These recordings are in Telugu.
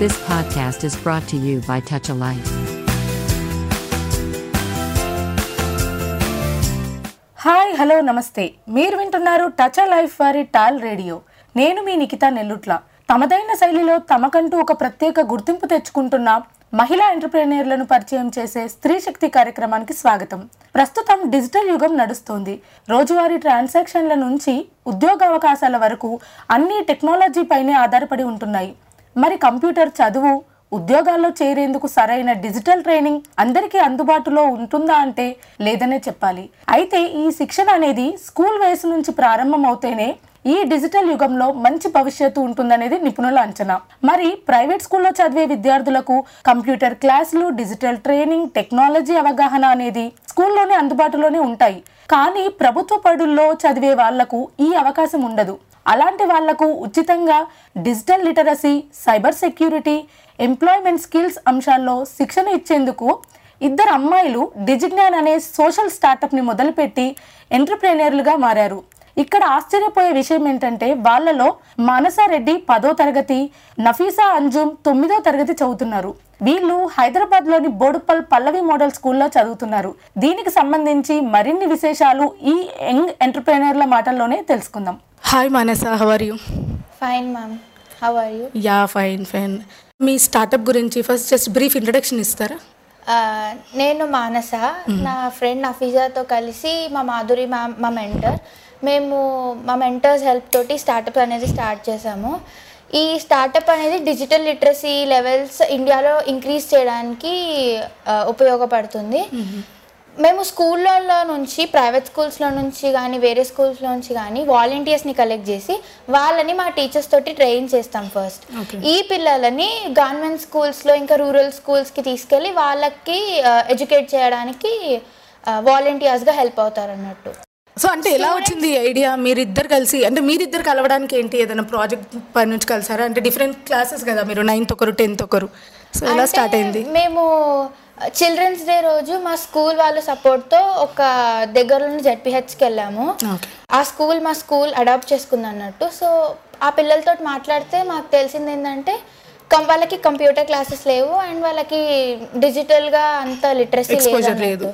This podcast is brought to you by Touch a Light. Hello hello నమస్తే. మీరు వింటున్నారు టచ్ లైఫ్ వారి టాల్ రేడియో నేను మీ నిఖిత నెల్లుట్ల. తమదైన శైలిలో తమకంటూ ఒక ప్రత్యేక గుర్తింపు తెచ్చుకుంటున్న మహిళా ఎంటర్ప్రెన్యూర్లను పరిచయం చేసే స్త్రీ శక్తి కార్యక్రమానికి స్వాగతం. ప్రస్తుతం డిజిటల్ యుగం నడుస్తోంది. రోజువారీ ట్రాన్సాక్షన్ల నుంచి ఉద్యోగ అవకాశాల వరకు అన్ని టెక్నాలజీ పైనే ఆధారపడి ఉంటున్నాయి. మరి కంప్యూటర్ చదువు ఉద్యోగాల్లో చేరేందుకు సరైన డిజిటల్ ట్రైనింగ్ అందరికీ అందుబాటులో ఉంటుందా అంటే లేదనే చెప్పాలి. అయితే ఈ శిక్షణ అనేది స్కూల్ వయసు నుంచి ప్రారంభం అవుతేనే ఈ డిజిటల్ యుగంలో మంచి భవిష్యత్తు ఉంటుందనేది నిపుణుల అంచనా. మరి ప్రైవేట్ స్కూల్లో చదివే విద్యార్థులకు కంప్యూటర్ క్లాసులు డిజిటల్ ట్రైనింగ్ టెక్నాలజీ అవగాహన అనేది స్కూల్లోనే అందుబాటులోనే ఉంటాయి. కానీ ప్రభుత్వ పడుల్లో చదివే వాళ్ళకు ఈ అవకాశం ఉండదు. అలాంటి వాళ్ళకు ఉచితంగా digital literacy cyber security employment skills అంశాల్లో శిక్షణ ఇచ్చేందుకు ఇద్దరు అమ్మాయిలు డిజిజ్ఞాన్ అనే సోషల్ స్టార్టప్ని మొదలుపెట్టి ఎంటర్ప్రెన్యూర్లుగా మారారు. ఇక్కడ ఆశ్చర్యపోయే విషయం ఏంటంటే వాళ్ళలో మానసారెడ్డి పదో తరగతి నఫీసా అంజుమ్ తొమ్మిదో తరగతి చదువుతున్నారు. వీళ్ళు హైదరాబాద్లోని బోడుపల్ పల్లవి మోడల్ స్కూల్లో చదువుతున్నారు. దీనికి సంబంధించి మరిన్ని విశేషాలు ఈ యంగ్ ఎంటర్ప్రెనర్ల మాటల్లోనే తెలుసుకుందాం. Hi Manasa how are you fine ma'am how are you yeah fine fine me startup గురించి ఫస్ట్ జస్ట్ బ్రీఫ్ ఇంట్రడక్షన్ ఇస్తారా? నేను మానస. నా ఫ్రెండ్ నఫీజాతో కలిసి మా మాధురి మ్యామ్ మా మెంటర్ మేము మా మెంటర్స్ హెల్ప్ తోటి స్టార్టప్ అనేది స్టార్ట్ చేసాము ఈ స్టార్టప్ అనేది డిజిటల్ లిటరసీ లెవెల్స్ ఇండియాలో ఇంక్రీజ్ చేయడానికి ఉపయోగపడుతుంది. మేము స్కూళ్ళలో నుంచి ప్రైవేట్ స్కూల్స్లో నుంచి కానీ వేరే స్కూల్స్లో నుంచి కానీ వాలంటీర్స్ని కలెక్ట్ చేసి వాళ్ళని మా టీచర్స్ తోటి ట్రైన్ చేస్తాం ఫస్ట్ ఈ పిల్లలని గవర్నమెంట్ స్కూల్స్లో ఇంకా రూరల్ స్కూల్స్కి తీసుకెళ్ళి వాళ్ళకి ఎడ్యుకేట్ చేయడానికి వాలంటీర్స్గా హెల్ప్ అవుతారు అన్నట్టు సో అంటే ఎలా వచ్చింది ఐడియా మీరిద్దరు కలిసి అంటే మీరిద్దరు కలవడానికి ఏంటి? ఏదైనా ప్రాజెక్ట్ పై నుంచి కలిసారా? అంటే డిఫరెంట్ క్లాసెస్ కదా మీరు నైన్త్ ఒకరు టెన్త్ ఒకరు. సో ఎలా స్టార్ట్ అయింది? మేము చిల్డ్రన్స్ డే రోజు మా స్కూల్ వాళ్ళ సపోర్ట్తో ఒక దగ్గరలోని జెడ్పీహెచ్కి వెళ్ళాము. ఆ స్కూల్ మా స్కూల్ అడాప్ట్ చేసుకుంది అన్నట్టు సో ఆ పిల్లలతో మాట్లాడితే మాకు తెలిసింది ఏంటంటే కం వాళ్ళకి కంప్యూటర్ క్లాసెస్ లేవు అండ్ వాళ్ళకి డిజిటల్గా అంత లిటరసీ లేదు.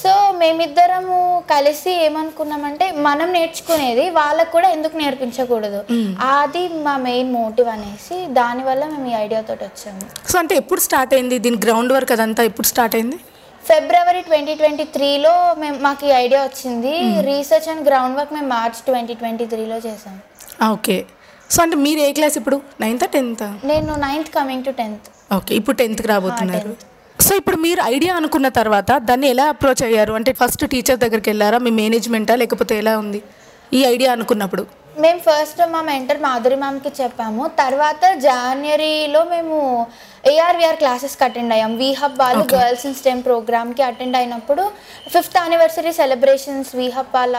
సో మేమిద్దరము కలిసి ఏమనుకున్నామంటే మనం నేర్చుకునేది వాళ్ళకు కూడా ఎందుకు నేర్పించకూడదు. అది మా మెయిన్ మోటివ్ అనేసి దానివల్ల మేము ఈ ఐడియాతో వచ్చాము. సో అంటే ఎప్పుడు స్టార్ట్ అయింది? దీని గ్రౌండ్ వర్క్ అదంతా ఎప్పుడు స్టార్ట్ అయింది? ఫిబ్రవరి ట్వంటీ ట్వంటీ త్రీలో మేము మాకు ఈ ఐడియా వచ్చింది. రీసెర్చ్ అండ్ గ్రౌండ్ వర్క్ మేము మార్చ్ ట్వంటీ ట్వంటీ త్రీలో చేసాం. ఓకే. సో అంటే మీరు ఏ క్లాస్ ఇప్పుడు? నైన్త్ టెన్త్ నేను ninth coming to tenth okay ఇప్పుడు టెన్త్కి రాబోతున్నారు. సో ఇప్పుడు మీరు ఐడియా అనుకున్న తర్వాత దాన్ని ఎలా అప్రోచ్ అయ్యారు? అంటే ఫస్ట్ టీచర్ దగ్గరికి వెళ్ళారా? మీ మేనేజ్మెంటా లేకపోతే ఎలా ఉంది ఈ ఐడియా అనుకున్నప్పుడు? మేము ఫస్ట్ మా మెంటర్ మాధురి మ్యామ్కి చెప్పాము. తర్వాత జనవరిలో మేము ఏఆర్విఆర్ క్లాసెస్కి అటెండ్ అయ్యాం. వీ హబ్ వాళ్ళు గర్ల్స్ ఇన్ స్టెమ్ ప్రోగ్రామ్కి అటెండ్ అయినప్పుడు fifth anniversary celebrations we hub వాళ్ళ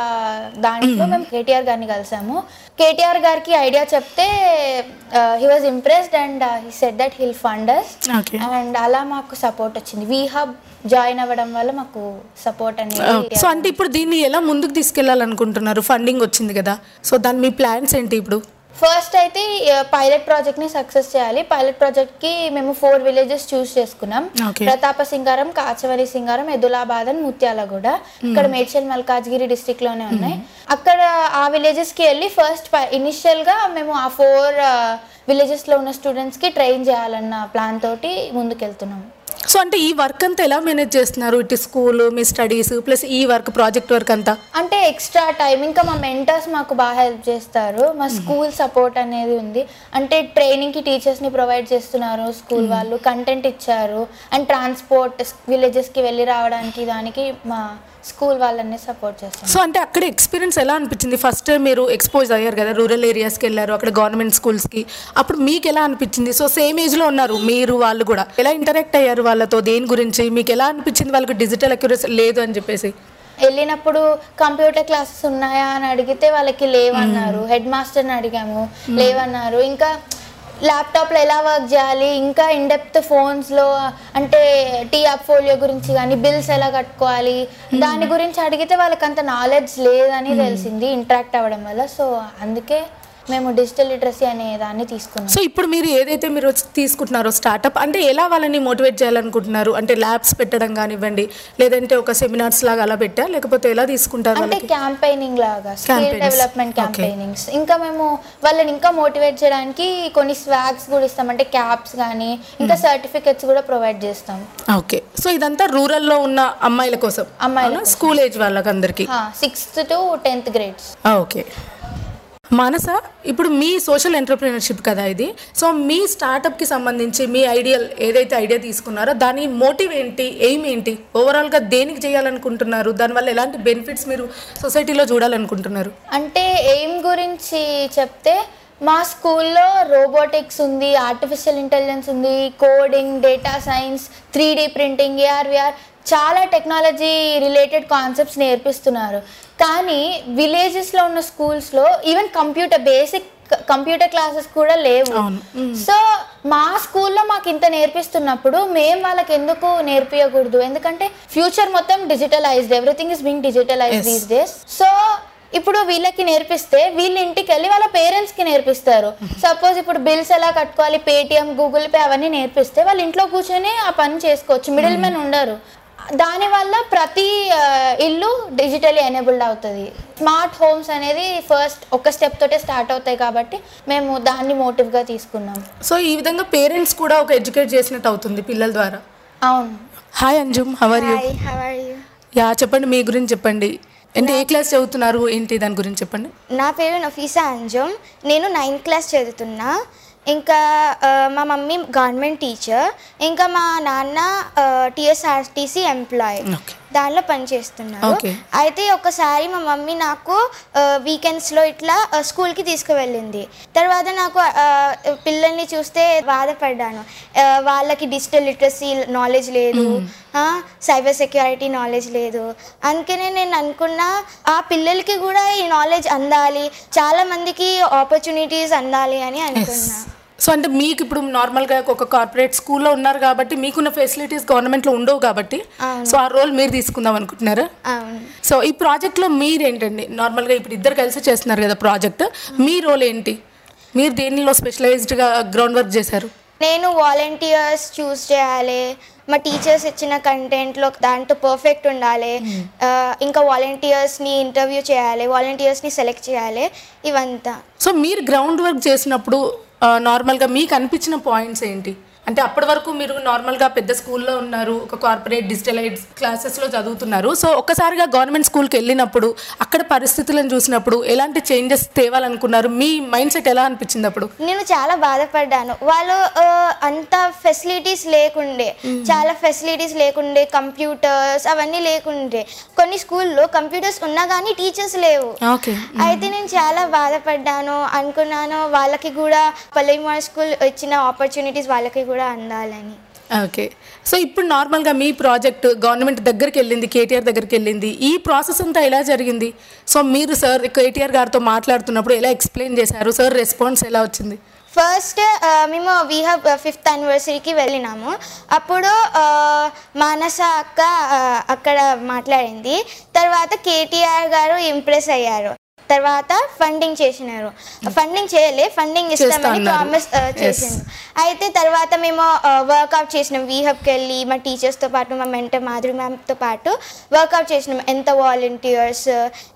దాంట్లో మేము కేటీఆర్ గారిని కలిసాము. కేటీఆర్ గారికి ఐడియా చెప్తే he was impressed and he said that he'll funders and అలా మాకు సపోర్ట్ వచ్చింది. వీ హబ్ జాయిన్ అవ్వడం వల్ల మాకు సపోర్ట్ అనేది సో అంటే ఇప్పుడు దీన్ని ఎలా ముందుకు తీసుకెళ్ళాలనుకుంటున్నారు ఫండింగ్ వచ్చింది కదా. సో దాని మీ ప్లాన్స్ ఏంటి ఇప్పుడు? ఫస్ట్ అయితే పైలట్ ప్రాజెక్ట్ని సక్సెస్ చేయాలి. పైలట్ ప్రాజెక్ట్కి మేము ఫోర్ విలేజెస్ చూస్ చేసుకున్నాం. ప్రతాప సింగారం కాచవరి సింగారం ఎదులాబాద్ అండ్ ముత్యాలగూడ ఇక్కడ మేడ్చల్ మల్కాజ్గిరి డిస్టిక్లోనే ఉన్నాయి. అక్కడ ఆ విలేజెస్కి వెళ్ళి ఫస్ట్ ఇనిషియల్గా మేము ఆ ఫోర్ విలేజెస్లో ఉన్న స్టూడెంట్స్కి ట్రైన్ చేయాలన్న ప్లాన్ తోటి ముందుకెళ్తున్నాం. సో అంటే ఈ వర్క్ అంతా ఎలా మేనేజ్ చేస్తున్నారు? ఇటు స్కూల్ మీ స్టడీస్ ప్లస్ ఈ వర్క్ ప్రాజెక్ట్ వర్క్ అంతా? అంటే ఎక్స్ట్రా టైం ఇంకా మా మెంటర్స్ మాకు బాగా హెల్ప్ చేస్తారు. మా స్కూల్ సపోర్ట్ అనేది ఉంది. అంటే ట్రైనింగ్కి టీచర్స్ని ప్రొవైడ్ చేస్తున్నారు స్కూల్ వాళ్ళు కంటెంట్ ఇచ్చారు. అండ్ ట్రాన్స్పోర్ట్ విలేజెస్కి వెళ్ళి రావడానికి దానికి మా స్కూల్ వాళ్ళని సపోర్ట్ చేస్తారు సో అంటే అక్కడ ఎక్స్పీరియన్స్ ఎలా అనిపించింది? ఫస్ట్ మీరు ఎక్స్పోజ్ అయ్యారు కదా రూరల్ ఏరియాస్కి వెళ్ళారు అక్కడ గవర్నమెంట్ స్కూల్స్కి అప్పుడు మీకు ఎలా అనిపించింది? సో సేమ్ ఏజ్లో ఉన్నారు మీరు వాళ్ళు కూడా. ఎలా ఇంటరాక్ట్ అయ్యారు వాళ్ళతో? దేని గురించి? మీకు ఎలా అనిపించింది వాళ్ళకి డిజిటల్ అక్యురసీ లేదు అని చెప్పేసి? వెళ్ళినప్పుడు కంప్యూటర్ క్లాసెస్ ఉన్నాయా అని అడిగితే వాళ్ళకి లేవన్నారు. హెడ్ మాస్టర్ని అడిగాము. లేవన్నారు. ఇంకా ల్యాప్టాప్లో ఎలా వర్క్ చేయాలి? ఇంకా ఇన్డెప్త్ ఫోన్స్లో అంటే టీ యాప్ ఫోలియో గురించి కానీ బిల్స్ ఎలా కట్టుకోవాలి? దాని గురించి అడిగితే వాళ్ళకి అంత నాలెడ్జ్ లేదని తెలిసింది ఇంటరాక్ట్ అవ్వడం వల్ల. సో అందుకే మేము డిజిటల్ లిటరసీ అనే దాన్ని తీసుకున్నాం. సో ఇప్పుడు మీరు ఏదైతే మీరు తీసుకుంటున్నారో స్టార్టప్ అంటే ఎలా వాళ్ళని మోటివేట్ చేయాలనుకుంటున్నారు? అంటే ల్యాబ్స్ పెట్టడం కానివ్వండి లేదంటే ఒక సెమినార్స్ లాగా అలా పెట్టా? లేకపోతే ఎలా తీసుకుంటారు అంటే క్యాంపెయినింగ్ లాగా స్కిల్. డెవలప్మెంట్. క్యాంపెయినింగ్స్. ఇంకా మేము వాళ్ళని ఇంకా మోటివేట్ చేయడానికి కొన్ని స్వాగ్స్ కూడా ఇస్తాం. అంటే క్యాప్స్ కానీ ఇంకా సర్టిఫికెట్స్ కూడా ప్రొవైడ్ చేస్తాం. ఓకే సో ఇదంతా రూరల్లో ఉన్న అమ్మాయిల కోసం? అమ్మాయిల? స్కూల్ ఏజ్ వాళ్ళకి అందరికి sixth to tenth grades okay Manasa? ఇప్పుడు మీ సోషల్ ఎంటర్ప్రినర్షిప్ కదా ఇది. సో మీ స్టార్టప్కి సంబంధించి మీ ఐడియల్ ఏదైతే ఐడియా తీసుకున్నారో దాని మోటివ్ ఏంటి ఎయిమ్ ఏంటి? ఓవరాల్గా దేనికి చేయాలనుకుంటున్నారు? దానివల్ల ఎలాంటి బెనిఫిట్స్ మీరు సొసైటీలో చూడాలనుకుంటున్నారు? అంటే ఏం గురించి చెప్తే మా స్కూల్లో రోబోటిక్స్ ఉంది ఆర్టిఫిషియల్ ఇంటెలిజెన్స్ ఉంది coding data science three D printing AR VR చాలా టెక్నాలజీ రిలేటెడ్ కాన్సెప్ట్స్ నేర్పిస్తున్నారు. కానీ విలేజెస్లో ఉన్న స్కూల్స్లో even computer basic computer classes కూడా లేవు. సో మా స్కూల్లో మాకు ఇంత నేర్పిస్తున్నప్పుడు మేము వాళ్ళకి ఎందుకు నేర్పించకూడదు ఎందుకంటే ఫ్యూచర్ మొత్తం digitalized everything is being digitalized. These days so ఇప్పుడు వీళ్ళకి నేర్పిస్తే వీళ్ళ ఇంటికి వెళ్ళి వాళ్ళ పేరెంట్స్కి నేర్పిస్తారు. సపోజ్ ఇప్పుడు బిల్స్ ఎలా కట్టుకోవాలి? పేటిఎం గూగుల్ పే అవన్నీ నేర్పిస్తే వాళ్ళ ఇంట్లో కూర్చొని ఆ పని చేసుకోవచ్చు. మిడిల్ మెన్ ఉండరు. దానివల్ల ప్రతి ఇల్లు డిజిటలీ ఎనేబుల్డ్ అవుతుంది. స్మార్ట్ హోమ్స్ అనేది ఫస్ట్ ఒక స్టెప్ తోటే స్టార్ట్ అవుతాయి కాబట్టి మేము దాన్ని మోటివ్గా తీసుకున్నాం. సో ఈ విధంగా పేరెంట్స్ కూడా ఒక ఎడ్యుకేట్ చేసినట్టు అవుతుంది పిల్లల ద్వారా. అవును. Hi Anjum how are you hi how are you yeah చెప్పండి మీ గురించి చెప్పండి. అంటే ఏ క్లాస్ చదువుతున్నారు? ఏంటి దాని గురించి చెప్పండి? నా పేరు నఫీసా అంజుమ్. నేను నైన్త్ క్లాస్ చదువుతున్నా. ఇంకా ఆ, మా మమ్మీ గవర్నమెంట్ టీచర్ ఇంకా మా నాన్న టిఎస్ఆర్టీసీ ఎంప్లాయ్ ఓకే దానిలో పనిచేస్తున్నారు. Okay. అయితే ఒకసారి మా మమ్మీ నాకు వీకెండ్స్లో ఇట్లా స్కూల్కి తీసుకువెళ్ళింది. తర్వాత నాకు పిల్లల్ని చూస్తే బాధపడ్డాను. వాళ్ళకి డిజిటల్ లిటరసీ నాలెడ్జ్ లేదు. సైబర్ సెక్యూరిటీ నాలెడ్జ్ లేదు. అందుకనే నేను అనుకున్నా ఆ పిల్లలకి కూడా ఈ నాలెడ్జ్ అందాలి చాలా మందికి ఆపర్చునిటీస్ అందాలి అని అనుకున్నా. సో అంటే మీకు ఇప్పుడు నార్మల్గా ఒక కార్పొరేట్ స్కూల్లో ఉన్నారు కాబట్టి మీకున్న ఫెసిలిటీస్ గవర్నమెంట్లో ఉండవు కాబట్టి సో ఆ రోల్ మీరు తీసుకుందాం అనుకుంటున్నారా? సో ఈ ప్రాజెక్ట్లో మీరేంటండి? నార్మల్గా ఇప్పుడు ఇద్దరు కలిసి చేస్తున్నారు కదా ప్రాజెక్ట్ మీ రోల్ ఏంటి? మీరు దేనిలో స్పెషలైజ్డ్గా గ్రౌండ్ వర్క్ చేశారు? నేను వాలంటీర్స్ చూస్ చేయాలి. మా టీచర్స్ ఇచ్చిన కంటెంట్లో దాంట్లో పర్ఫెక్ట్ ఉండాలి. ఆ, ఇంకా వాలంటీర్స్ని ఇంటర్వ్యూ చేయాలి వాలంటీర్స్ని సెలెక్ట్ చేయాలి. ఇవంతా. సో మీరు గ్రౌండ్ వర్క్ చేసినప్పుడు నార్మల్గా మీకు అనిపించిన పాయింట్స్ ఏంటి? అంటే అప్పటి వరకు మీరు నార్మల్గా పెద్ద స్కూల్లో ఉన్నారు ఒక కార్పొరేట్ డిజిటలైజ్ క్లాసెస్లో చదువుతున్నారు. సో ఒక్కసారిగా గవర్నమెంట్ స్కూల్కి వెళ్ళినప్పుడు అక్కడ పరిస్థితులను చూసినప్పుడు ఎలాంటి చేంజెస్ తేవాలనుకున్నారు? మీ మైండ్ సెట్ ఎలా అనిపించింది అప్పుడు? నేను చాలా బాధపడ్డాను. వాళ్ళు అంత ఫెసిలిటీస్ లేకుండే. చాలా ఫెసిలిటీస్ లేకుండే కంప్యూటర్స్ అవన్నీ లేకుండే. కొన్ని స్కూల్లో కంప్యూటర్స్ ఉన్నా కానీ టీచర్స్ లేవు. ఓకే. అయితే నేను చాలా బాధపడ్డాను అనుకున్నాను వాళ్ళకి కూడా పల్లెమార్ స్కూల్ ఇచ్చిన ఆపర్చునిటీస్ వాళ్ళకి కూడా అందాలని. ఓకే. సో ఇప్పుడు నార్మల్గా మీ ప్రాజెక్ట్ గవర్నమెంట్ దగ్గరికి వెళ్ళింది కేటీఆర్ దగ్గరికి వెళ్ళింది. ఈ ప్రాసెస్ అంతా ఎలా జరిగింది? సో మీరు సార్ కేటీఆర్ గారితో మాట్లాడుతున్నప్పుడు ఎలా ఎక్స్ప్లెయిన్ చేశారు? సార్ రెస్పాన్స్ ఎలా వచ్చింది? ఫస్ట్ మేము వీహబ్ ఫిఫ్త్ యానివర్సరీకి వెళ్ళినాము. అప్పుడు మానస అక్క అక్కడ మాట్లాడింది. తర్వాత కేటీఆర్ గారు ఇంప్రెస్ అయ్యారు. తర్వాత ఫండింగ్ చేసినారు. ఫండింగ్ చేయలే ఫండింగ్ ఇస్తామని. Promise Yes. చేసింది అయితే తర్వాత మేము వర్కౌట్ చేసినాం. వీహబ్కి వెళ్ళి మా టీచర్స్తో పాటు మా మెంటర్ మాధురి మ్యామ్తో పాటు వర్కౌట్ చేసినాం. ఎంత వాలంటీర్స్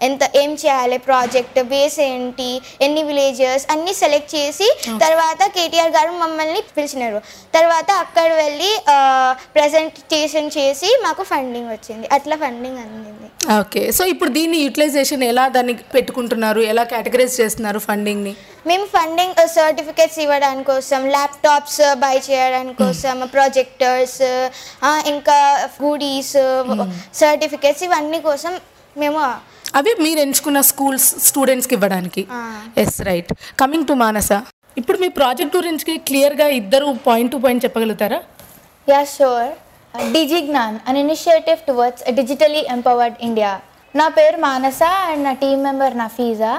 ఎంత ఏం చేయాలి ప్రాజెక్ట్ బేస్ ఏంటి ఎన్ని విలేజెస్ అన్నీ సెలెక్ట్ చేసి తర్వాత కేటీఆర్ గారు మమ్మల్ని పిలిచినారు. తర్వాత అక్కడ వెళ్ళి ప్రజెంటేషన్ చేసి మాకు ఫండింగ్ వచ్చింది. అట్లా ఫండింగ్ అందింది. ఓకే సో ఇప్పుడు దీన్ని యూటిలైజేషన్ ఎలా దాన్ని పెట్టుకుంటున్నారు ఎలా కేటగరైజ్ చేస్తున్నారు ఫండింగ్ని మేము ఫండింగ్ సర్టిఫికేట్స్ ఇవ్వడానికి కోసం ల్యాప్టాప్స్ బై చేయడానికి కోసం ప్రొజెక్టర్స్ ఇంకా హూడీస్ సర్టిఫికేట్స్ ఇవన్నీ కోసం మేము అవి మీరు ఎంచుకున్న స్కూల్స్ స్టూడెంట్స్కి ఇవ్వడానికి? Yes right coming to Manasa ఇప్పుడు మీ ప్రాజెక్ట్ గురించి క్లియర్గా ఇద్దరు పాయింట్ టు పాయింట్ చెప్పగలుగుతారా? Yeah sure Digignan an initiative towards digitally empowered India నా పేరు మానస అండ్ నా team member Nafeeza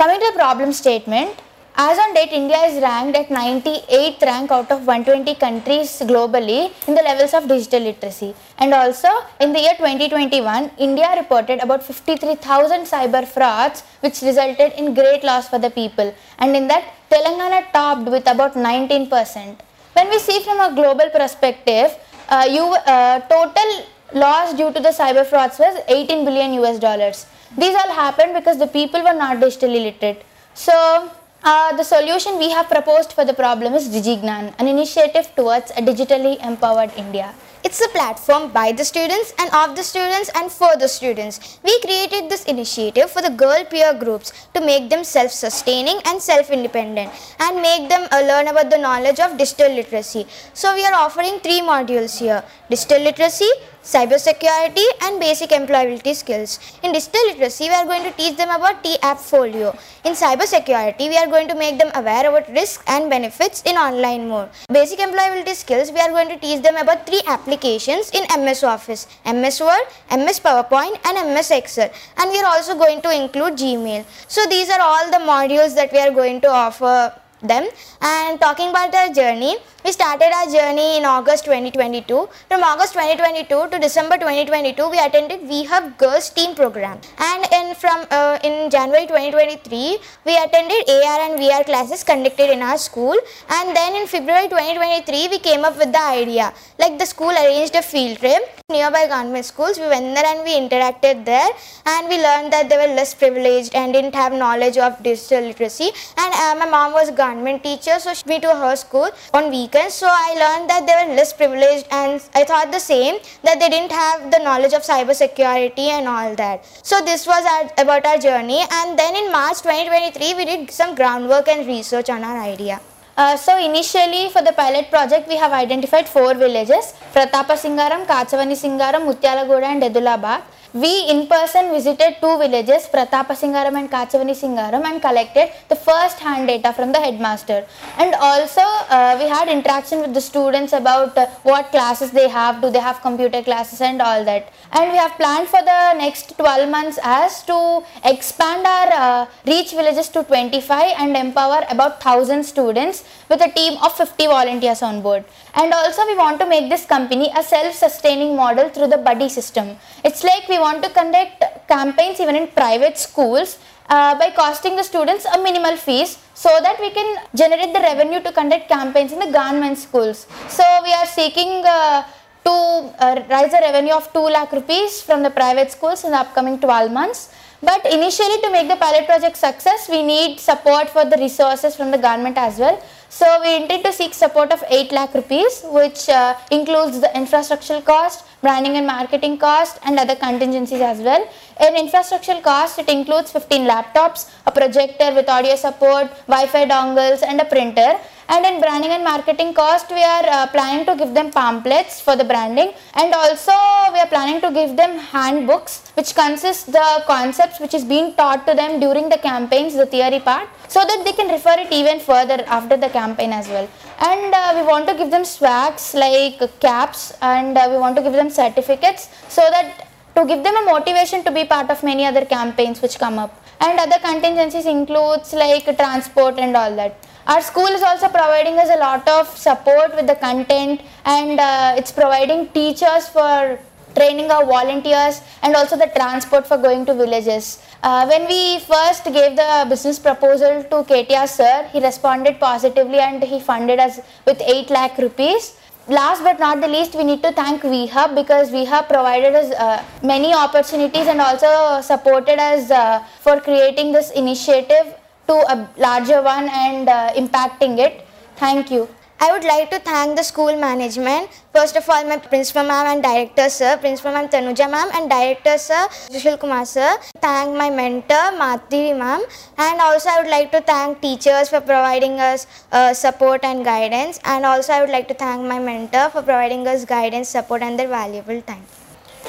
coming to problem statement As on date, India is ranked at 98th rank out of 120 countries globally in the levels of digital literacy. And also, in the year 2021, India reported about 53,000 cyber frauds, which resulted in great loss for the people. And in that, Telangana topped with about 19%. When we see from a global perspective, uh, you, uh, total loss due to the cyber frauds was 18 billion US dollars. These all happened because the people were not digitally literate. So, uh, the solution we have proposed for the problem is DigiGnan, an initiative towards a digitally empowered India. It's a platform by the students and of the students and for the students. We created this initiative for the girl peer groups to make them self sustaining and self independent and make them uh, learn about the knowledge of digital literacy. So, we are offering three modules here digital literacy, cybersecurity, and basic employability skills. In digital literacy, we are going to teach them about T app folio. In cybersecurity, we are going to make them aware about risks and benefits in online mode. Basic employability skills, we are going to teach them about three applications in MS Office MS Word, MS PowerPoint, and MS Excel. And we are also going to include Gmail. So, these are all the modules that we are going to offer them. And talking about our journey we started our journey in august 2022 from august 2022 to december 2022 we attended VHub girls team program. And in from uh, in january 2023 we attended ar and vr classes conducted in our school. And then in february 2023 we came up with the idea. Like the school arranged a field trip nearby government schools. We went there and we interacted there. And we learned that they were less privileged and didn't have knowledge of digital literacy. And uh, my mom was government teacher so she to her school on weekends. So i learned that they were less privileged and i thought the same that they didn't have the knowledge of cyber security and all that. So this was our, about our journey. And then in march 2023 we did some groundwork and research on our idea. Uh, so initially for the pilot project we have identified four villages. Pratapa Singaram, Kachavani Singaram, Mutyalagoda and Edulabad. We in person visited two villages Pratapa Singaram and Kachavani Singaram and collected the first hand data from the headmaster. And also uh, we had interaction with the students about uh, what classes they have, do they have computer classes and all that. And we have planned for the next 12 months as to expand our uh, reach villages to 25 and empower about 1000 students with a team of 50 volunteers on board. And also we want to make this company a self-sustaining model through the buddy system. It's like we want to conduct campaigns even in private schools uh, by costing the students a minimal fees so that we can generate the revenue to conduct campaigns in the government schools. So we are seeking uh, to uh, raise a revenue of 2 lakh rupees from the private schools in the upcoming 12 months. But initially to make the pilot project success, we need support for the resources from the government as well. So we intend to seek support of 8 lakh rupees, which uh, includes the infrastructural cost, branding and marketing cost, and other contingencies as well. In infrastructural cost, it includes 15 laptops, a projector with audio support, Wi-Fi dongles, and a printer. And in branding and marketing cost, we are uh, planning to give them pamphlets for the branding, and also we are planning to give them handbooks, which consist the concepts which is being taught to them during the campaigns, the theory part, so that they can refer it even further after the campaign as well. And uh, we want to give them swags like caps, and uh, we want to give them certificates, so that to give them a motivation to be part of many other campaigns which come up. And other contingencies includes like transport and all that. Our school is also providing us a lot of support with the content and uh, it's providing teachers for training our volunteers and also the transport for going to villages. Uh, when we first gave the business proposal to KTR sir, he responded positively and he funded us with 8 lakh rupees. Last but not the least, we need to thank VHub because VHub provided us uh, many opportunities and also supported us uh, for creating this initiative to a larger one and uh, impacting it. Thank you. I would like to thank the school management. First of all, my principal ma'am and director sir, principal ma'am Tanuja ma'am and director sir Sushil Kumar sir. Thank my mentor Madhuri ma'am and also I would like to thank teachers for providing us uh, support and guidance and also I would like to thank my mentor for providing us guidance, support and their valuable time.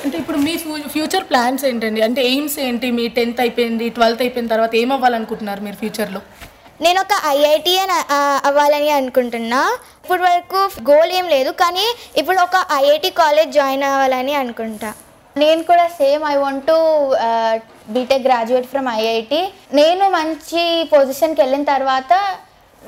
అంటే ఇప్పుడు మీ ఫ్యూ- ఫ్యూచర్ ప్లాన్స్ ఏంటండి అంటే ఎయిమ్స్ ఏంటి మీ టెన్త్ అయిపోయింది ట్వెల్త్ అయిపోయిన తర్వాత ఏం అవ్వాలనుకుంటున్నారు మీరు ఫ్యూచర్లో నేను ఒక ఐఐటి అవ్వాలని అనుకుంటున్నా. ఇప్పుడు వరకు గోల్ ఏం లేదు కానీ ఇప్పుడు ఒక ఐఐటి కాలేజ్ జాయిన్ అవ్వాలని అనుకుంటా. నేను కూడా same I want to B Tech graduate from IIT. నేను మంచి పొజిషన్కి వెళ్ళిన తర్వాత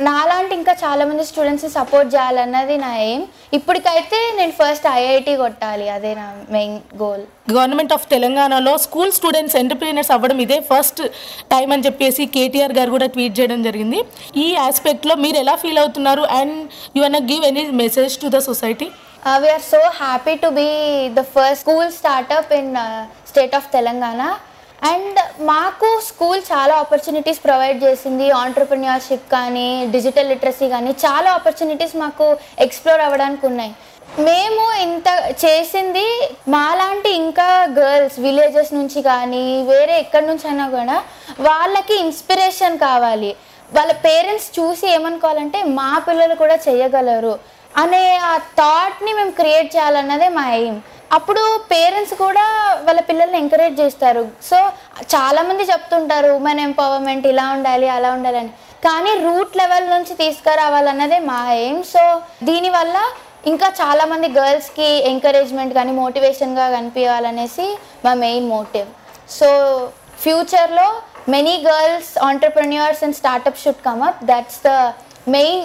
నాలాంటి ఇంకా చాలా మంది స్టూడెంట్స్ని సపోర్ట్ చేయాలన్నది నా ఎయిమ్ ఇప్పటికైతే నేను ఫస్ట్ ఐఐటి కొట్టాలి. అదే నా మెయిన్ గోల్ గవర్నమెంట్ ఆఫ్ తెలంగాణలో స్కూల్ స్టూడెంట్స్ ఎంటర్ప్రీనర్స్ అవ్వడం ఇదే ఫస్ట్ టైం అని చెప్పేసి కేటీఆర్ గారు కూడా ట్వీట్ చేయడం జరిగింది. ఈ ఆస్పెక్ట్లో మీరు ఎలా ఫీల్ అవుతున్నారు? And you an give any message to the society we're so happy to be the first school startup in state of Telangana and మాకు స్కూల్ చాలా ఆపర్చునిటీస్ ప్రొవైడ్ చేసింది. ఆంటర్ప్రిన్యూర్షిప్ కానీ డిజిటల్ లిటరసీ కానీ చాలా ఆపర్చునిటీస్ మాకు ఎక్స్ప్లోర్ అవ్వడానికి ఉన్నాయి. మేము ఇంత చేసింది మాలాంటి ఇంకా గర్ల్స్ విలేజెస్ నుంచి కానీ వేరే ఎక్కడి నుంచి అయినా కూడా వాళ్ళకి ఇన్స్పిరేషన్ కావాలి. వాళ్ళ పేరెంట్స్ చూసి ఏమనుకోవాలంటే మా పిల్లలు కూడా చేయగలరు అనే ఆ థాట్ని మేము క్రియేట్ చేయాలన్నదే మా ఎయిమ్ అప్పుడు పేరెంట్స్ కూడా వాళ్ళ పిల్లల్ని ఎంకరేజ్ చేస్తారు. సో చాలామంది చెప్తుంటారు ఉమెన్ ఎంపవర్మెంట్ ఇలా ఉండాలి అలా ఉండాలి అని. కానీ రూట్ లెవెల్ నుంచి తీసుకురావాలన్నదే మా ఎయిమ్. సో దీనివల్ల ఇంకా చాలామంది గర్ల్స్కి ఎంకరేజ్మెంట్ కానీ మోటివేషన్గా కనిపించాలనేసి మా మెయిన్ మోటివ్. సో ఫ్యూచర్లో many girls entrepreneurs and startup should come up. That's the main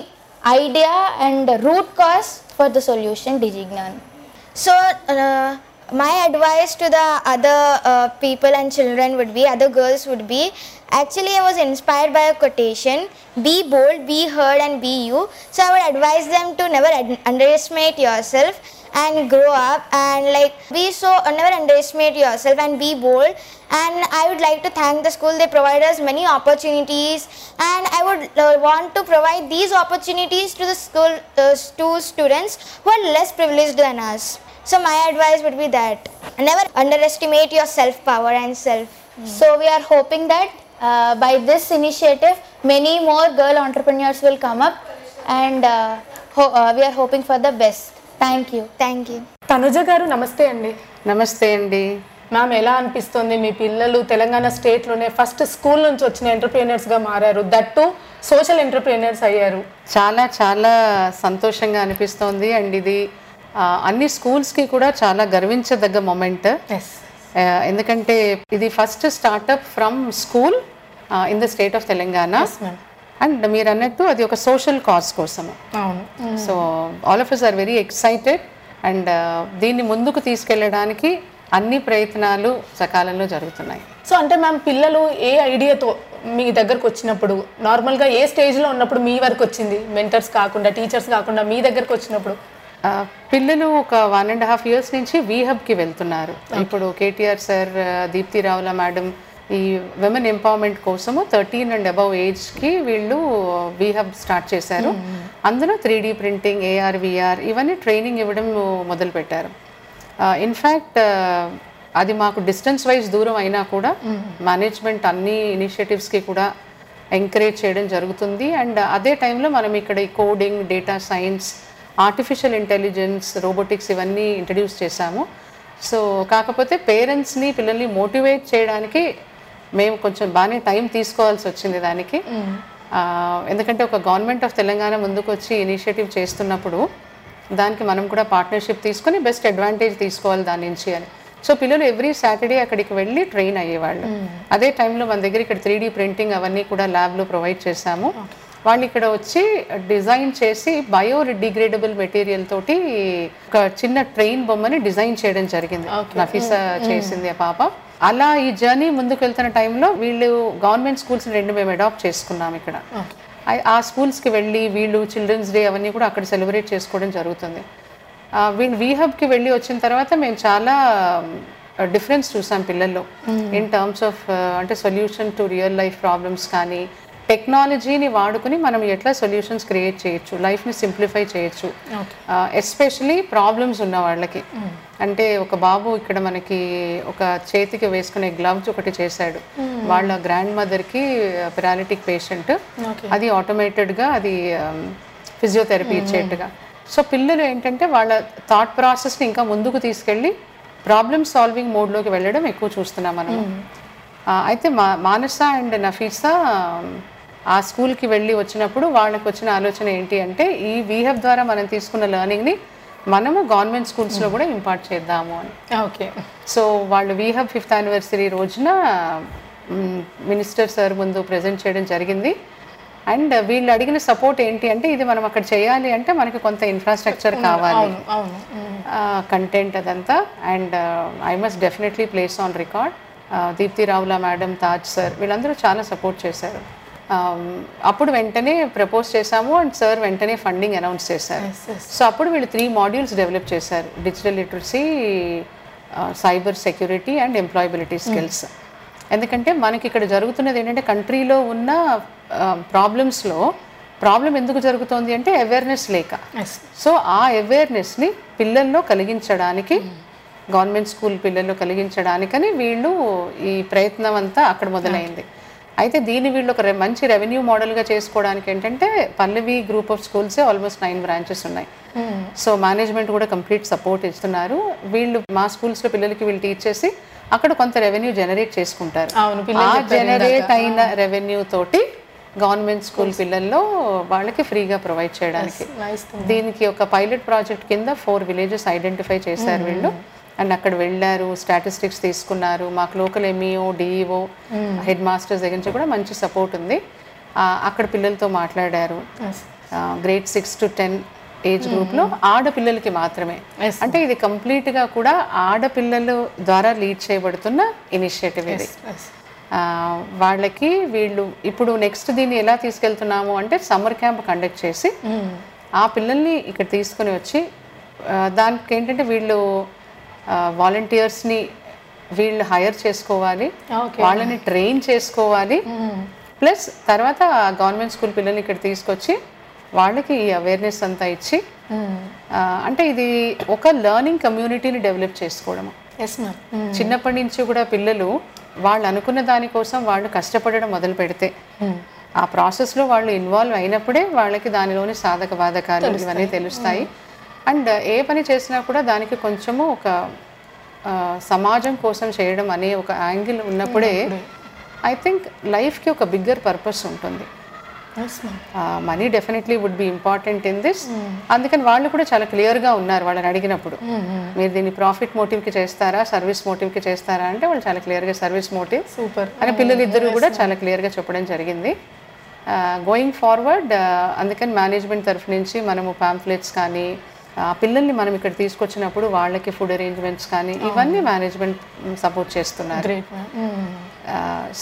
idea and root cause for the solution Digignan So, uh, my advice to the other uh, people and children would be, other girls would be, actually, I was inspired by a quotation be bold, be heard, and be you. So, I would advise them to never underestimate yourself and grow up and like be so never underestimate yourself and be bold. And i would like to thank the school. They provide us many opportunities. And i would uh, want to provide these opportunities to the school uh, to students who are less privileged than us. So my advice would be that never underestimate your self power and self. So we are hoping that uh, by this initiative, many more girl entrepreneurs will come up, and uh, ho- uh, we are hoping for the best. Thank you. thank you. Tanuja గారు నమస్తే అండి. నమస్తే అండి. మ్యామ్ ఎలా అనిపిస్తుంది? మీ పిల్లలు తెలంగాణ స్టేట్లోనే ఫస్ట్ స్కూల్ నుంచి వచ్చిన ఎంటర్ప్రీనర్స్గా మారారు. దట్టు సోషల్ ఎంటర్ప్రీనర్స్ అయ్యారు. చాలా చాలా సంతోషంగా అనిపిస్తోంది. అండ్ ఇది అన్ని స్కూల్స్కి కూడా చాలా గర్వించదగ్గ మొమెంట్ ఎస్ ఎందుకంటే ఇది first startup from school in the state of Telangana ma'am. And మీరు అన్నట్టు అది ఒక సోషల్ కాజ్ కోసము. అవును. So all of us are very excited and దీన్ని ముందుకు తీసుకెళ్ళడానికి అన్ని ప్రయత్నాలు సకాలంలో జరుగుతున్నాయి. సో అంటే మ్యామ్ పిల్లలు ఏ ఐడియాతో మీ దగ్గరకు వచ్చినప్పుడు నార్మల్గా ఏ స్టేజ్లో ఉన్నప్పుడు మీ వరకు వచ్చింది? మెంటర్స్ కాకుండా టీచర్స్ కాకుండా మీ దగ్గరకు వచ్చినప్పుడు? ఆ, పిల్లలు ఒక వన్ అండ్ హాఫ్ ఇయర్స్ నుంచి వీహబ్కి వెళ్తున్నారు. ఇప్పుడు కేటీఆర్ సార్ దీప్తి రావుల మేడం ఈ విమెన్ ఎంపవర్మెంట్ కోసము థర్టీన్ అండ్ అబవ్ ఏజ్కి వీళ్ళు వీహబ్ స్టార్ట్ చేశారు. అందులో three D printing AR VR ఇవన్నీ ట్రైనింగ్ ఇవ్వడం మొదలుపెట్టారు. ఇన్ఫ్యాక్ట్ అది మాకు డిస్టెన్స్ వైజ్ దూరం అయినా కూడా మేనేజ్మెంట్ అన్ని ఇనిషియేటివ్స్కి కూడా ఎంకరేజ్ చేయడం జరుగుతుంది. అండ్ అదే టైంలో మనం ఇక్కడ ఈ coding data science artificial intelligence robotics ఇవన్నీ ఇంట్రడ్యూస్ చేశాము. సో కాకపోతే పేరెంట్స్ని పిల్లల్ని మోటివేట్ చేయడానికి మేము కొంచెం బాగానే టైం తీసుకోవాల్సి వచ్చింది దానికి. ఎందుకంటే ఒక గవర్నమెంట్ ఆఫ్ తెలంగాణ ముందుకు వచ్చి ఇనిషియేటివ్ చేస్తున్నప్పుడు దానికి మనం కూడా పార్ట్నర్షిప్ తీసుకొని బెస్ట్ అడ్వాంటేజ్ తీసుకోవాలి దాని నుంచి అని. సో పిల్లలు ఎవ్రీ సాటర్డే అక్కడికి వెళ్ళి ట్రైన్ అయ్యేవాళ్ళు. అదే టైంలో మన దగ్గర ఇక్కడ త్రీ ప్రింటింగ్ అవన్నీ కూడా ల్యాబ్లో ప్రొవైడ్ చేశాము. వాళ్ళు ఇక్కడ వచ్చి డిజైన్ చేసి బయో డిగ్రేడబుల్ మెటీరియల్ తోటి ఒక చిన్న ట్రైన్ బొమ్మని డిజైన్ చేయడం జరిగింది. నఫీసా చేసింది ఆ పాప. అలా ఈ జర్నీ ముందుకు వెళ్తున్న టైంలో వీళ్ళు గవర్నమెంట్ స్కూల్స్ రెండు మేము అడాప్ట్ చేసుకున్నాం ఇక్కడ. ఆ- స్కూల్స్కి వెళ్ళి వీళ్ళు చిల్డ్రన్స్ డే అవన్నీ కూడా అక్కడ సెలబ్రేట్ చేసుకోవడం జరుగుతుంది. వీళ్ళు వీహబ్కి వెళ్ళి వచ్చిన తర్వాత మేము చాలా డిఫరెన్స్ చూసాం పిల్లల్లో. ఇన్ టర్మ్స్ ఆఫ్ అంటే solution to real life problems కానీ టెక్నాలజీని వాడుకుని మనం ఎట్లా సొల్యూషన్స్ క్రియేట్ చేయొచ్చు లైఫ్ని సింప్లిఫై చేయొచ్చు. ఎస్పెషలీ ప్రాబ్లమ్స్ ఉన్న వాళ్ళకి. అంటే ఒక బాబు ఇక్కడ మనకి ఒక చేతికి వేసుకునే గ్లవ్స్ ఒకటి చేశాడు. వాళ్ళ గ్రాండ్ మదర్కి పెరాలిటిక్ పేషెంట్ అది ఆటోమేటెడ్గా అది ఫిజియోథెరపీ ఇచ్చేట్టుగా. సో పిల్లలు ఏంటంటే వాళ్ళ థాట్ ప్రాసెస్ని ఇంకా ముందుకు తీసుకెళ్ళి ప్రాబ్లమ్ సాల్వింగ్ మోడ్లోకి వెళ్ళడం ఎక్కువ చూస్తున్నాం మనం ఆ, అయితే మా మానస అండ్ నఫీసా ఆ స్కూల్కి వెళ్ళి వచ్చినప్పుడు వాళ్ళకి వచ్చిన ఆలోచన ఏంటి అంటే ఈ వీహబ్ ద్వారా మనం తీసుకున్న లెర్నింగ్ని మనము గవర్నమెంట్ స్కూల్స్లో కూడా ఇంపార్ట్ చేద్దాము అని. ఓకే. సో వాళ్ళు వీ హబ్ ఫిఫ్త్ యానివర్సరీ రోజున మినిస్టర్ సార్ ముందు ప్రజెంట్ చేయడం జరిగింది. అండ్ వీళ్ళు అడిగిన సపోర్ట్ ఏంటి అంటే ఇది మనం అక్కడ చేయాలి అంటే మనకి కొంత ఇన్ఫ్రాస్ట్రక్చర్ కావాలి. కంటెంట్ అదంతా. And I must definitely place on record Deepti Ravula madam Taj sir వీళ్ళందరూ చాలా సపోర్ట్ చేశారు. అప్పుడు వెంటనే ప్రపోజ్ చేశాము అండ్ సార్ వెంటనే ఫండింగ్ అనౌన్స్ చేశారు. సో అప్పుడు వీళ్ళు త్రీ మాడ్యూల్స్ డెవలప్ చేశారు. Digital literacy cyber security and employability skills ఎందుకంటే మనకి ఇక్కడ జరుగుతున్నది ఏంటంటే కంట్రీలో ఉన్న ప్రాబ్లమ్స్లో ప్రాబ్లం ఎందుకు జరుగుతోంది అంటే అవేర్నెస్ లేక. సో ఆ అవేర్నెస్ని పిల్లల్లో కలిగించడానికి గవర్నమెంట్ స్కూల్ పిల్లల్లో కలిగించడానికని వీళ్ళు ఈ ప్రయత్నం అంతా అక్కడ మొదలైంది. అయితే దీన్ని వీళ్ళు ఒక మంచి రెవెన్యూ మోడల్గా చేసుకోవడానికి ఏంటంటే పల్లవి గ్రూప్ ఆఫ్ స్కూల్సే ఆల్మోస్ట్ నైన్ బ్రాంచెస్ ఉన్నాయి. సో మేనేజ్మెంట్ కూడా కంప్లీట్ సపోర్ట్ ఇస్తున్నారు. వీళ్ళు మా స్కూల్స్లో పిల్లలకి వీళ్ళు టీచ్ చేసి అక్కడ కొంత రెవెన్యూ జనరేట్ చేసుకుంటారు. ఆ జనరేట్ అయిన రెవెన్యూ తోటి గవర్నమెంట్ స్కూల్ పిల్లల్లో వాళ్ళకి ఫ్రీగా ప్రొవైడ్ చేయడానికి. దీనికి ఒక పైలట్ ప్రాజెక్ట్ కింద ఫోర్ విలేజెస్ ఐడెంటిఫై చేశారు వీళ్ళు. అండ్ అక్కడ వెళ్ళారు స్టాటిస్టిక్స్ తీసుకున్నారు. మాకు local MEO DEO head masters దగ్గర నుంచి కూడా మంచి సపోర్ట్ ఉంది. అక్కడ పిల్లలతో మాట్లాడారు. Grade six to ten age గ్రూప్లో ఆడపిల్లలకి మాత్రమే. అంటే ఇది కంప్లీట్గా కూడా ఆడపిల్లలు ద్వారా లీడ్ చేయబడుతున్న ఇనిషియేటివ్ ఇది. వాళ్ళకి వీళ్ళు ఇప్పుడు నెక్స్ట్ దీన్ని ఎలా తీసుకెళ్తున్నాము అంటే సమ్మర్ క్యాంప్ కండక్ట్ చేసి ఆ పిల్లల్ని ఇక్కడ తీసుకొని వచ్చి దానికి ఏంటంటే వీళ్ళు వాలంటీర్స్ని వీళ్ళు హైర్ చేసుకోవాలి. వాళ్ళని ట్రైన్ చేసుకోవాలి. ప్లస్ తర్వాత గవర్నమెంట్ స్కూల్ పిల్లల్ని ఇక్కడ తీసుకొచ్చి వాళ్ళకి ఈ అవేర్నెస్ అంతా ఇచ్చి అంటే ఇది ఒక లెర్నింగ్ కమ్యూనిటీని డెవలప్ మ్యామ్ చిన్నప్పటి నుంచి కూడా పిల్లలు వాళ్ళు అనుకున్న దానికోసం వాళ్ళు కష్టపడడం మొదలు పెడితే ఆ ప్రాసెస్లో వాళ్ళు ఇన్వాల్వ్ అయినప్పుడే వాళ్ళకి దానిలోని సాధక బాధకాలు ఇవన్నీ తెలుస్తాయి. అండ్ ఏ పని చేసినా కూడా దానికి కొంచెము ఒక సమాజం కోసం చేయడం అనే ఒక యాంగిల్ ఉన్నప్పుడే ఐ థింక్ లైఫ్కి ఒక బిగ్గర్ పర్పస్ ఉంటుంది. Money definitely would be important in this. అందుకని వాళ్ళు కూడా చాలా క్లియర్గా ఉన్నారు వాళ్ళని అడిగినప్పుడు. మీరు దీన్ని ప్రాఫిట్ మోటివ్కి చేస్తారా సర్వీస్ మోటివ్కి చేస్తారా అంటే వాళ్ళు చాలా క్లియర్గా సర్వీస్ మోటివ్ సూపర్ అని పిల్లలు ఇద్దరు కూడా చాలా క్లియర్గా చెప్పడం జరిగింది. గోయింగ్ ఫార్వర్డ్ అందుకని మేనేజ్మెంట్ తరఫు నుంచి మనము పాంప్లెట్స్ కానీ ఆ పిల్లల్ని మనం ఇక్కడ తీసుకొచ్చినప్పుడు వాళ్ళకి ఫుడ్ అరేంజ్మెంట్స్ కానీ ఇవన్నీ మేనేజ్మెంట్ సపోర్ట్ చేస్తున్నారు.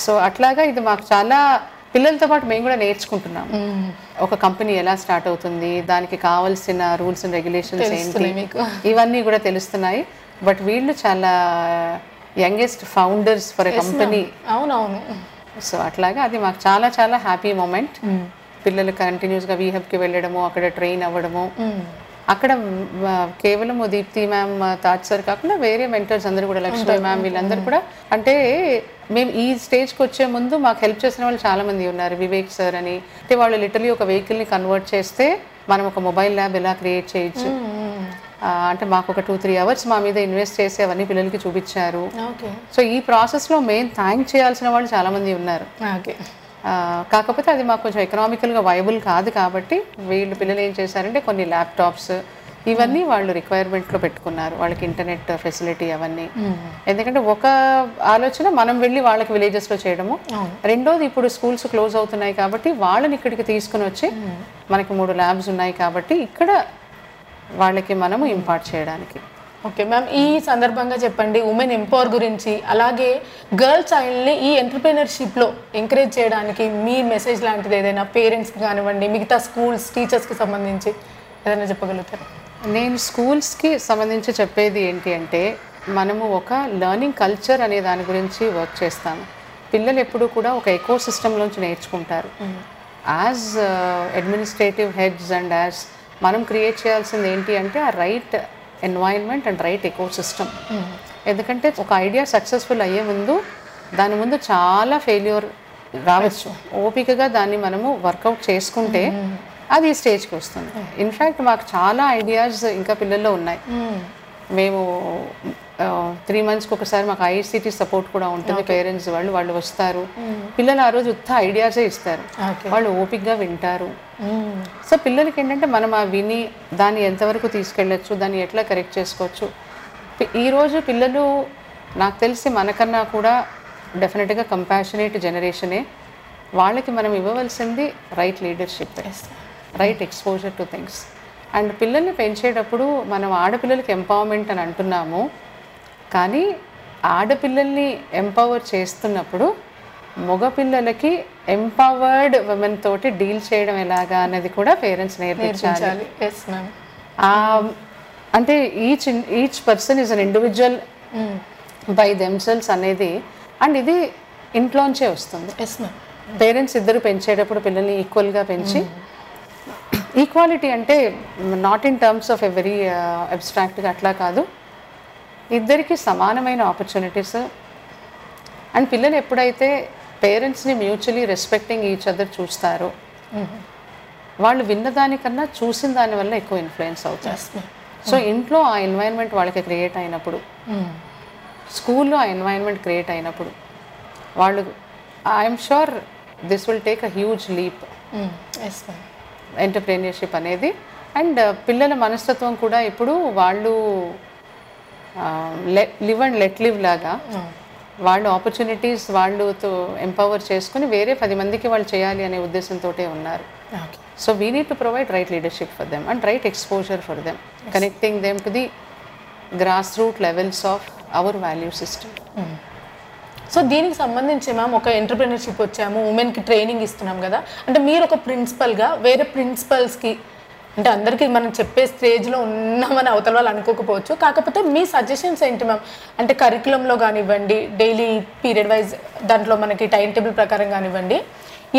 సో అట్లాగా ఇది మాకు చాలా పిల్లలతో పాటు మేము కూడా నేర్చుకుంటున్నాం. ఒక కంపెనీ ఎలా స్టార్ట్ అవుతుంది దానికి కావాల్సిన రూల్స్ అండ్ రెగ్యులేషన్స్ ఏంటి ఇవన్నీ కూడా తెలుస్తున్నాయి. బట్ వీళ్ళు చాలా youngest founders for a company అవునవును. సో అట్లాగా అది మాకు చాలా చాలా హ్యాపీ మూమెంట్ పిల్లలు కంటిన్యూస్గా వీహబ్కి వెళ్ళడము అక్కడ ట్రైన్ అవ్వడము. అక్కడ కేవలం దీప్తి మ్యామ్ తాజ్ సార్ కాకుండా వేరే మెంటర్స్ అందరూ కూడా లక్ష్మీ మ్యామ్ వీళ్ళందరూ కూడా. అంటే మేము ఈ స్టేజ్కి వచ్చే ముందు మాకు హెల్ప్ చేసిన వాళ్ళు చాలా మంది ఉన్నారు. వివేక్ సార్ అని. అంటే వాళ్ళు లిటరలీ ఒక వెహికల్ని కన్వర్ట్ చేస్తే మనం ఒక మొబైల్ ల్యాబ్ ఎలా క్రియేట్ చేయొచ్చు. అంటే మాకు ఒక టూ త్రీ అవర్స్ మా మీద ఇన్వెస్ట్ చేసి అవన్నీ పిల్లలకి చూపించారు. సో ఈ ప్రాసెస్లో మెయిన్ థ్యాంక్ చేయాల్సిన వాళ్ళు చాలామంది ఉన్నారు. కాకపోతే అది మాకు కొంచెం ఎకనామికల్గా వైబుల్ కాదు కాబట్టి వీళ్ళు పిల్లలు ఏం చేశారంటే కొన్ని ల్యాప్టాప్స్ ఇవన్నీ వాళ్ళు రిక్వైర్మెంట్లో పెట్టుకున్నారు. వాళ్ళకి ఇంటర్నెట్ ఫెసిలిటీ అవన్నీ. ఎందుకంటే ఒక ఆలోచన మనం వెళ్ళి వాళ్ళకి విలేజెస్లో చేయడము. రెండోది ఇప్పుడు స్కూల్స్ క్లోజ్ అవుతున్నాయి కాబట్టి వాళ్ళని ఇక్కడికి తీసుకుని వచ్చి మనకి మూడు ల్యాబ్స్ ఉన్నాయి కాబట్టి ఇక్కడ వాళ్ళకి మనము ఇంపార్ట్ చేయడానికి. ఓకే మ్యామ్ ఈ సందర్భంగా చెప్పండి ఉమెన్ ఎంపవర్ గురించి. అలాగే గర్ల్ చైల్డ్ని ఈ ఎంటర్ప్రీనర్షిప్లో ఎంకరేజ్ చేయడానికి మీ మెసేజ్ లాంటిది ఏదైనా పేరెంట్స్కి కానివ్వండి మిగతా స్కూల్స్ టీచర్స్కి సంబంధించి ఏదైనా చెప్పగలుగుతారు? నేను స్కూల్స్కి సంబంధించి చెప్పేది ఏంటి అంటే మనము ఒక లెర్నింగ్ కల్చర్ అనే దాని గురించి వర్క్ చేస్తాము. పిల్లలు ఎప్పుడు కూడా ఒక ఎకో సిస్టంలోంచి నేర్చుకుంటారు. As administrative heads and as మనం క్రియేట్ చేయాల్సింది ఏంటి అంటే ఆ right environment and right eco system ఎందుకంటే ఒక ఐడియా సక్సెస్ఫుల్ అయ్యే ముందు దాని ముందు చాలా ఫెయిల్యూర్ రావచ్చు. ఓపికగా దాన్ని మనము వర్కౌట్ చేసుకుంటే అది ఈ స్టేజ్కి వస్తుంది. ఇన్ఫ్యాక్ట్ మాకు చాలా ఐడియాస్ ఇంకా పిల్లల్లో ఉన్నాయి. మేము త్రీ మంత్స్కి ఒకసారి మాకు ఐఐసిటీ సపోర్ట్ కూడా ఉంటుంది పేరెంట్స్ వాళ్ళు వాళ్ళు వస్తారు. పిల్లలు ఆ రోజు ఉత్త ఐడియాసే ఇస్తారు. వాళ్ళు ఓపిక్గా వింటారు. సో పిల్లలకి ఏంటంటే మనం ఆ విని దాన్ని ఎంతవరకు తీసుకెళ్ళచ్చు దాన్ని ఎట్లా కరెక్ట్ చేసుకోవచ్చు. ఈరోజు పిల్లలు నాకు తెలిసి మనకన్నా కూడా డెఫినెట్గా కంపాషనేట్ జనరేషనే వాళ్ళకి మనం ఇవ్వవలసింది right leadership right exposure to things and పిల్లల్ని పెంచేటప్పుడు మనం ఆడపిల్లలకి ఎంపవర్మెంట్ అని అంటున్నాము. కానీ ఆడపిల్లల్ని ఎంపవర్ చేస్తున్నప్పుడు మగపిల్లలకి ఎంపవర్డ్ ఉమెన్ తోటి డీల్ చేయడం ఎలాగా అన్నది కూడా పేరెంట్స్ నేర్పించాలి. అంటే each each person is an individual by themselves అనేది అండ్ ఇది ఇంట్లోంచే వస్తుంది. పేరెంట్స్ ఇద్దరు పెంచేటప్పుడు పిల్లల్ని ఈక్వల్గా పెంచి ఈక్వాలిటీ అంటే not in terms of a very అబ్స్ట్రాక్ట్గా అట్లా కాదు. ఇద్దరికి సమానమైన ఆపర్చునిటీస్ అండ్ పిల్లలు ఎప్పుడైతే పేరెంట్స్ని మ్యూచువలీ రెస్పెక్టింగ్ ఈచ్ అదర్ చూస్తారో వాళ్ళు విన్న దానికన్నా చూసిన దాని వల్ల ఎక్కువ ఇన్ఫ్లుయెన్స్ అవుతారు. సో ఇంట్లో ఆ ఎన్వైరన్మెంట్ వాళ్ళకి క్రియేట్ అయినప్పుడు స్కూల్లో ఆ ఎన్వైరన్మెంట్ క్రియేట్ అయినప్పుడు వాళ్ళు I'm sure this will take a huge leap entrepreneurship అనేది అండ్ పిల్లల మనస్తత్వం కూడా ఇప్పుడు వాళ్ళు లివ్ అండ్ లెట్ లివ్ లాగా వాళ్ళు ఆపర్చునిటీస్ వాళ్ళతో ఎంపవర్ చేసుకుని వేరే పది మందికి వాళ్ళు చేయాలి అనే ఉద్దేశంతో ఉన్నారు. Okay. So we need to provide right leadership for them and right exposure for them connecting them to the grass root levels of our value system so దీనికి సంబంధించి మ్యామ్ ఒక ఎంటర్ప్రినర్షిప్ వచ్చాము. ఉమెన్కి ట్రైనింగ్ ఇస్తున్నాం కదా. అంటే మీరు ఒక ప్రిన్సిపల్గా వేరే ప్రిన్సిపల్స్కి అంటే అందరికీ మనం చెప్పే స్టేజ్లో ఉన్నామని అవతల వాళ్ళు అనుకోకపోవచ్చు. కాకపోతే మీ సజెషన్స్ ఏంటి మ్యామ్? అంటే కరికులంలో కానివ్వండి డైలీ పీరియడ్ వైజ్ దాంట్లో మనకి టైం టేబుల్ ప్రకారం కానివ్వండి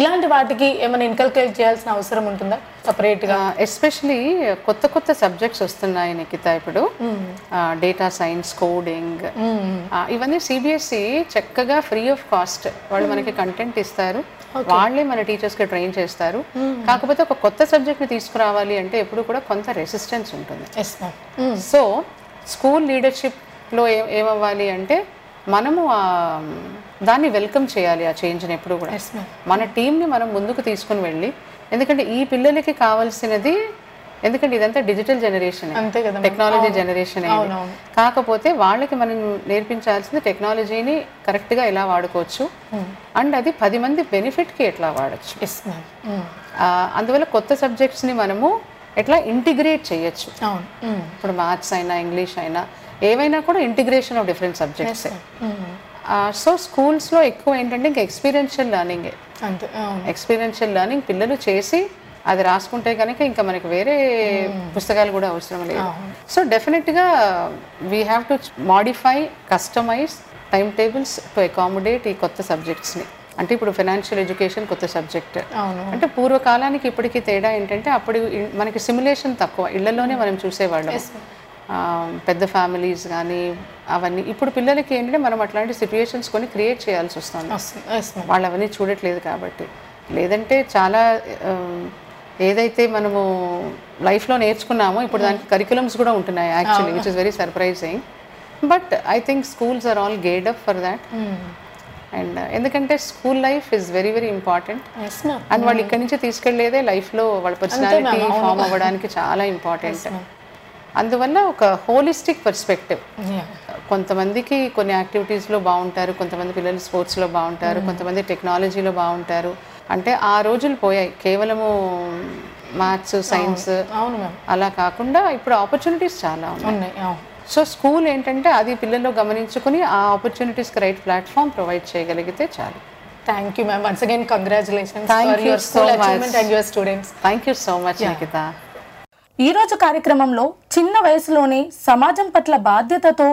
ఇలాంటి వాటికి ఏమైనా ఇన్కల్కేట్ చేయాల్సిన అవసరం ఉంటుందా సపరేట్గా? ఎస్పెషలీ కొత్త కొత్త సబ్జెక్ట్స్ వస్తున్నాయి నిఖిత ఇప్పుడు. డేటా సైన్స్ కోడింగ్ ఇవన్నీ సిబిఎస్ఈ చక్కగా ఫ్రీ ఆఫ్ కాస్ట్ వాళ్ళు మనకి కంటెంట్ ఇస్తారు. వాళ్ళే మన టీచర్స్కి ట్రైన్ చేస్తారు. కాకపోతే ఒక కొత్త సబ్జెక్ట్ని తీసుకురావాలి అంటే ఎప్పుడు కూడా కొంత రెసిస్టెన్స్ ఉంటుంది. సో స్కూల్ లీడర్షిప్లో ఏ ఏమవ్వాలి అంటే మనము ఆ, దాన్ని వెల్కమ్ చేయాలి ఆ చేంజ్ని ఎప్పుడు కూడా. మన టీంని మనం ముందుకు తీసుకుని వెళ్ళి ఎందుకంటే ఈ పిల్లలకి కావాల్సినది ఎందుకంటే ఇదంతా డిజిటల్ జనరేషన్. అంతే కదా. Technology generation. కాకపోతే వాళ్ళకి మనం నేర్పించాల్సింది టెక్నాలజీని కరెక్ట్గా ఎలా వాడుకోవచ్చు? అండ్ అది పది మంది బెనిఫిట్కి ఎట్లా వాడచ్చు? అందువల్ల కొత్త సబ్జెక్ట్స్ని మనము ఎట్లా ఇంటిగ్రేట్ చేయొచ్చు. ఇప్పుడు మ్యాథ్స్ అయినా ఇంగ్లీష్ అయినా ఏవైనా కూడా integration of different subjects so స్కూల్స్లో ఎక్కువ ఏంటంటే ఇంకా ఎక్స్పీరియన్షియల్ లెర్నింగే. ఎక్స్పీరియన్షియల్ లెర్నింగ్ పిల్లలు చేసి అది రాసుకుంటే కనుక ఇంకా మనకి వేరే పుస్తకాలు కూడా అవసరం లేదు. సో డెఫినెట్గా we have to modify customize time tables to accommodate ఈ కొత్త సబ్జెక్ట్స్ని అంటే ఇప్పుడు ఫైనాన్షియల్ ఎడ్యుకేషన్ కొత్త సబ్జెక్ట్ అంటే పూర్వకాలానికి ఇప్పటికి తేడా ఏంటంటే అప్పుడు మనకి సిమ్యులేషన్ తక్కువ. ఇళ్ళలోనే మనం చూసేవాళ్ళం. పెద్ద ఫ్యామిలీస్ కానీ అవన్నీ. ఇప్పుడు పిల్లలకి ఏంటంటే మనం అట్లాంటి సిచ్యుయేషన్స్ కొన్ని క్రియేట్ చేయాల్సి వస్తుంది. వాళ్ళు అవన్నీ చూడట్లేదు కాబట్టి. లేదంటే చాలా ఏదైతే మనము లైఫ్లో నేర్చుకున్నామో ఇప్పుడు దానికి కరికులమ్స్ కూడా ఉంటున్నాయి actually which is very surprising but I think schools are all గేడ్ up for that and ఎందుకంటే school life is very very important and వాళ్ళు ఇక్కడి నుంచి తీసుకెళ్ళేదే లైఫ్లో వాళ్ళ పర్సనాలిటీ ఫామ్ అవ్వడానికి చాలా ఇంపార్టెంట్ అందువల్ల ఒక హోలిస్టిక్ పర్స్పెక్టివ్ కొంతమందికి కొన్ని యాక్టివిటీస్లో బాగుంటారు కొంతమంది పిల్లలు స్పోర్ట్స్లో బాగుంటారు కొంతమంది టెక్నాలజీలో బాగుంటారు. అంటే ఆ రోజులు పోయాయి. కేవలము మ్యాథ్స్ సైన్స్ అవును మ్యామ్. అలా కాకుండా ఇప్పుడు ఆపర్చునిటీస్ చాలా ఉన్నాయి. సో స్కూల్ ఏంటంటే అది పిల్లల్లో గమనించుకుని ఆ ఆపర్చునిటీస్కి రైట్ ప్లాట్ఫామ్ ప్రొవైడ్ చేయగలిగితే చాలు. Thank you ma'am once again congratulations much. Achievement and your students thank you so much Nikhitha ఈ రోజు కార్యక్రమంలో చిన్న వయసులోనే సమాజం పట్ల బాధ్యతతో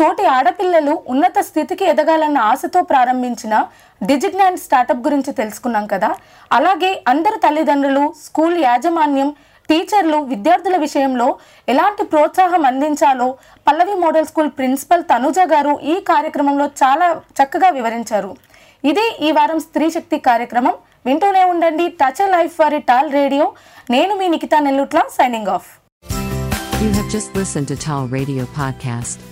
తోటి ఆడపిల్లలు ఉన్నత స్థితికి ఎదగాలన్న ఆశతో ప్రారంభించిన డిజిగ్నాన్ స్టార్టప్ గురించి తెలుసుకున్నాం కదా. అలాగే అందరు తల్లిదండ్రులు స్కూల్ యాజమాన్యం టీచర్లు విద్యార్థుల విషయంలో ఎలాంటి ప్రోత్సాహం అందించాలో Pallavi model school principal Tanuja గారు ఈ కార్యక్రమంలో చాలా చక్కగా వివరించారు. ఇది ఈ వారం స్త్రీ శక్తి కార్యక్రమం. వింటూనే ఉండండి. టచ్ లైఫ్ వారి టాల్ రేడియో. నేను మీ Nikhitha Nellutla signing off You have just listened to Tall Radio Podcast.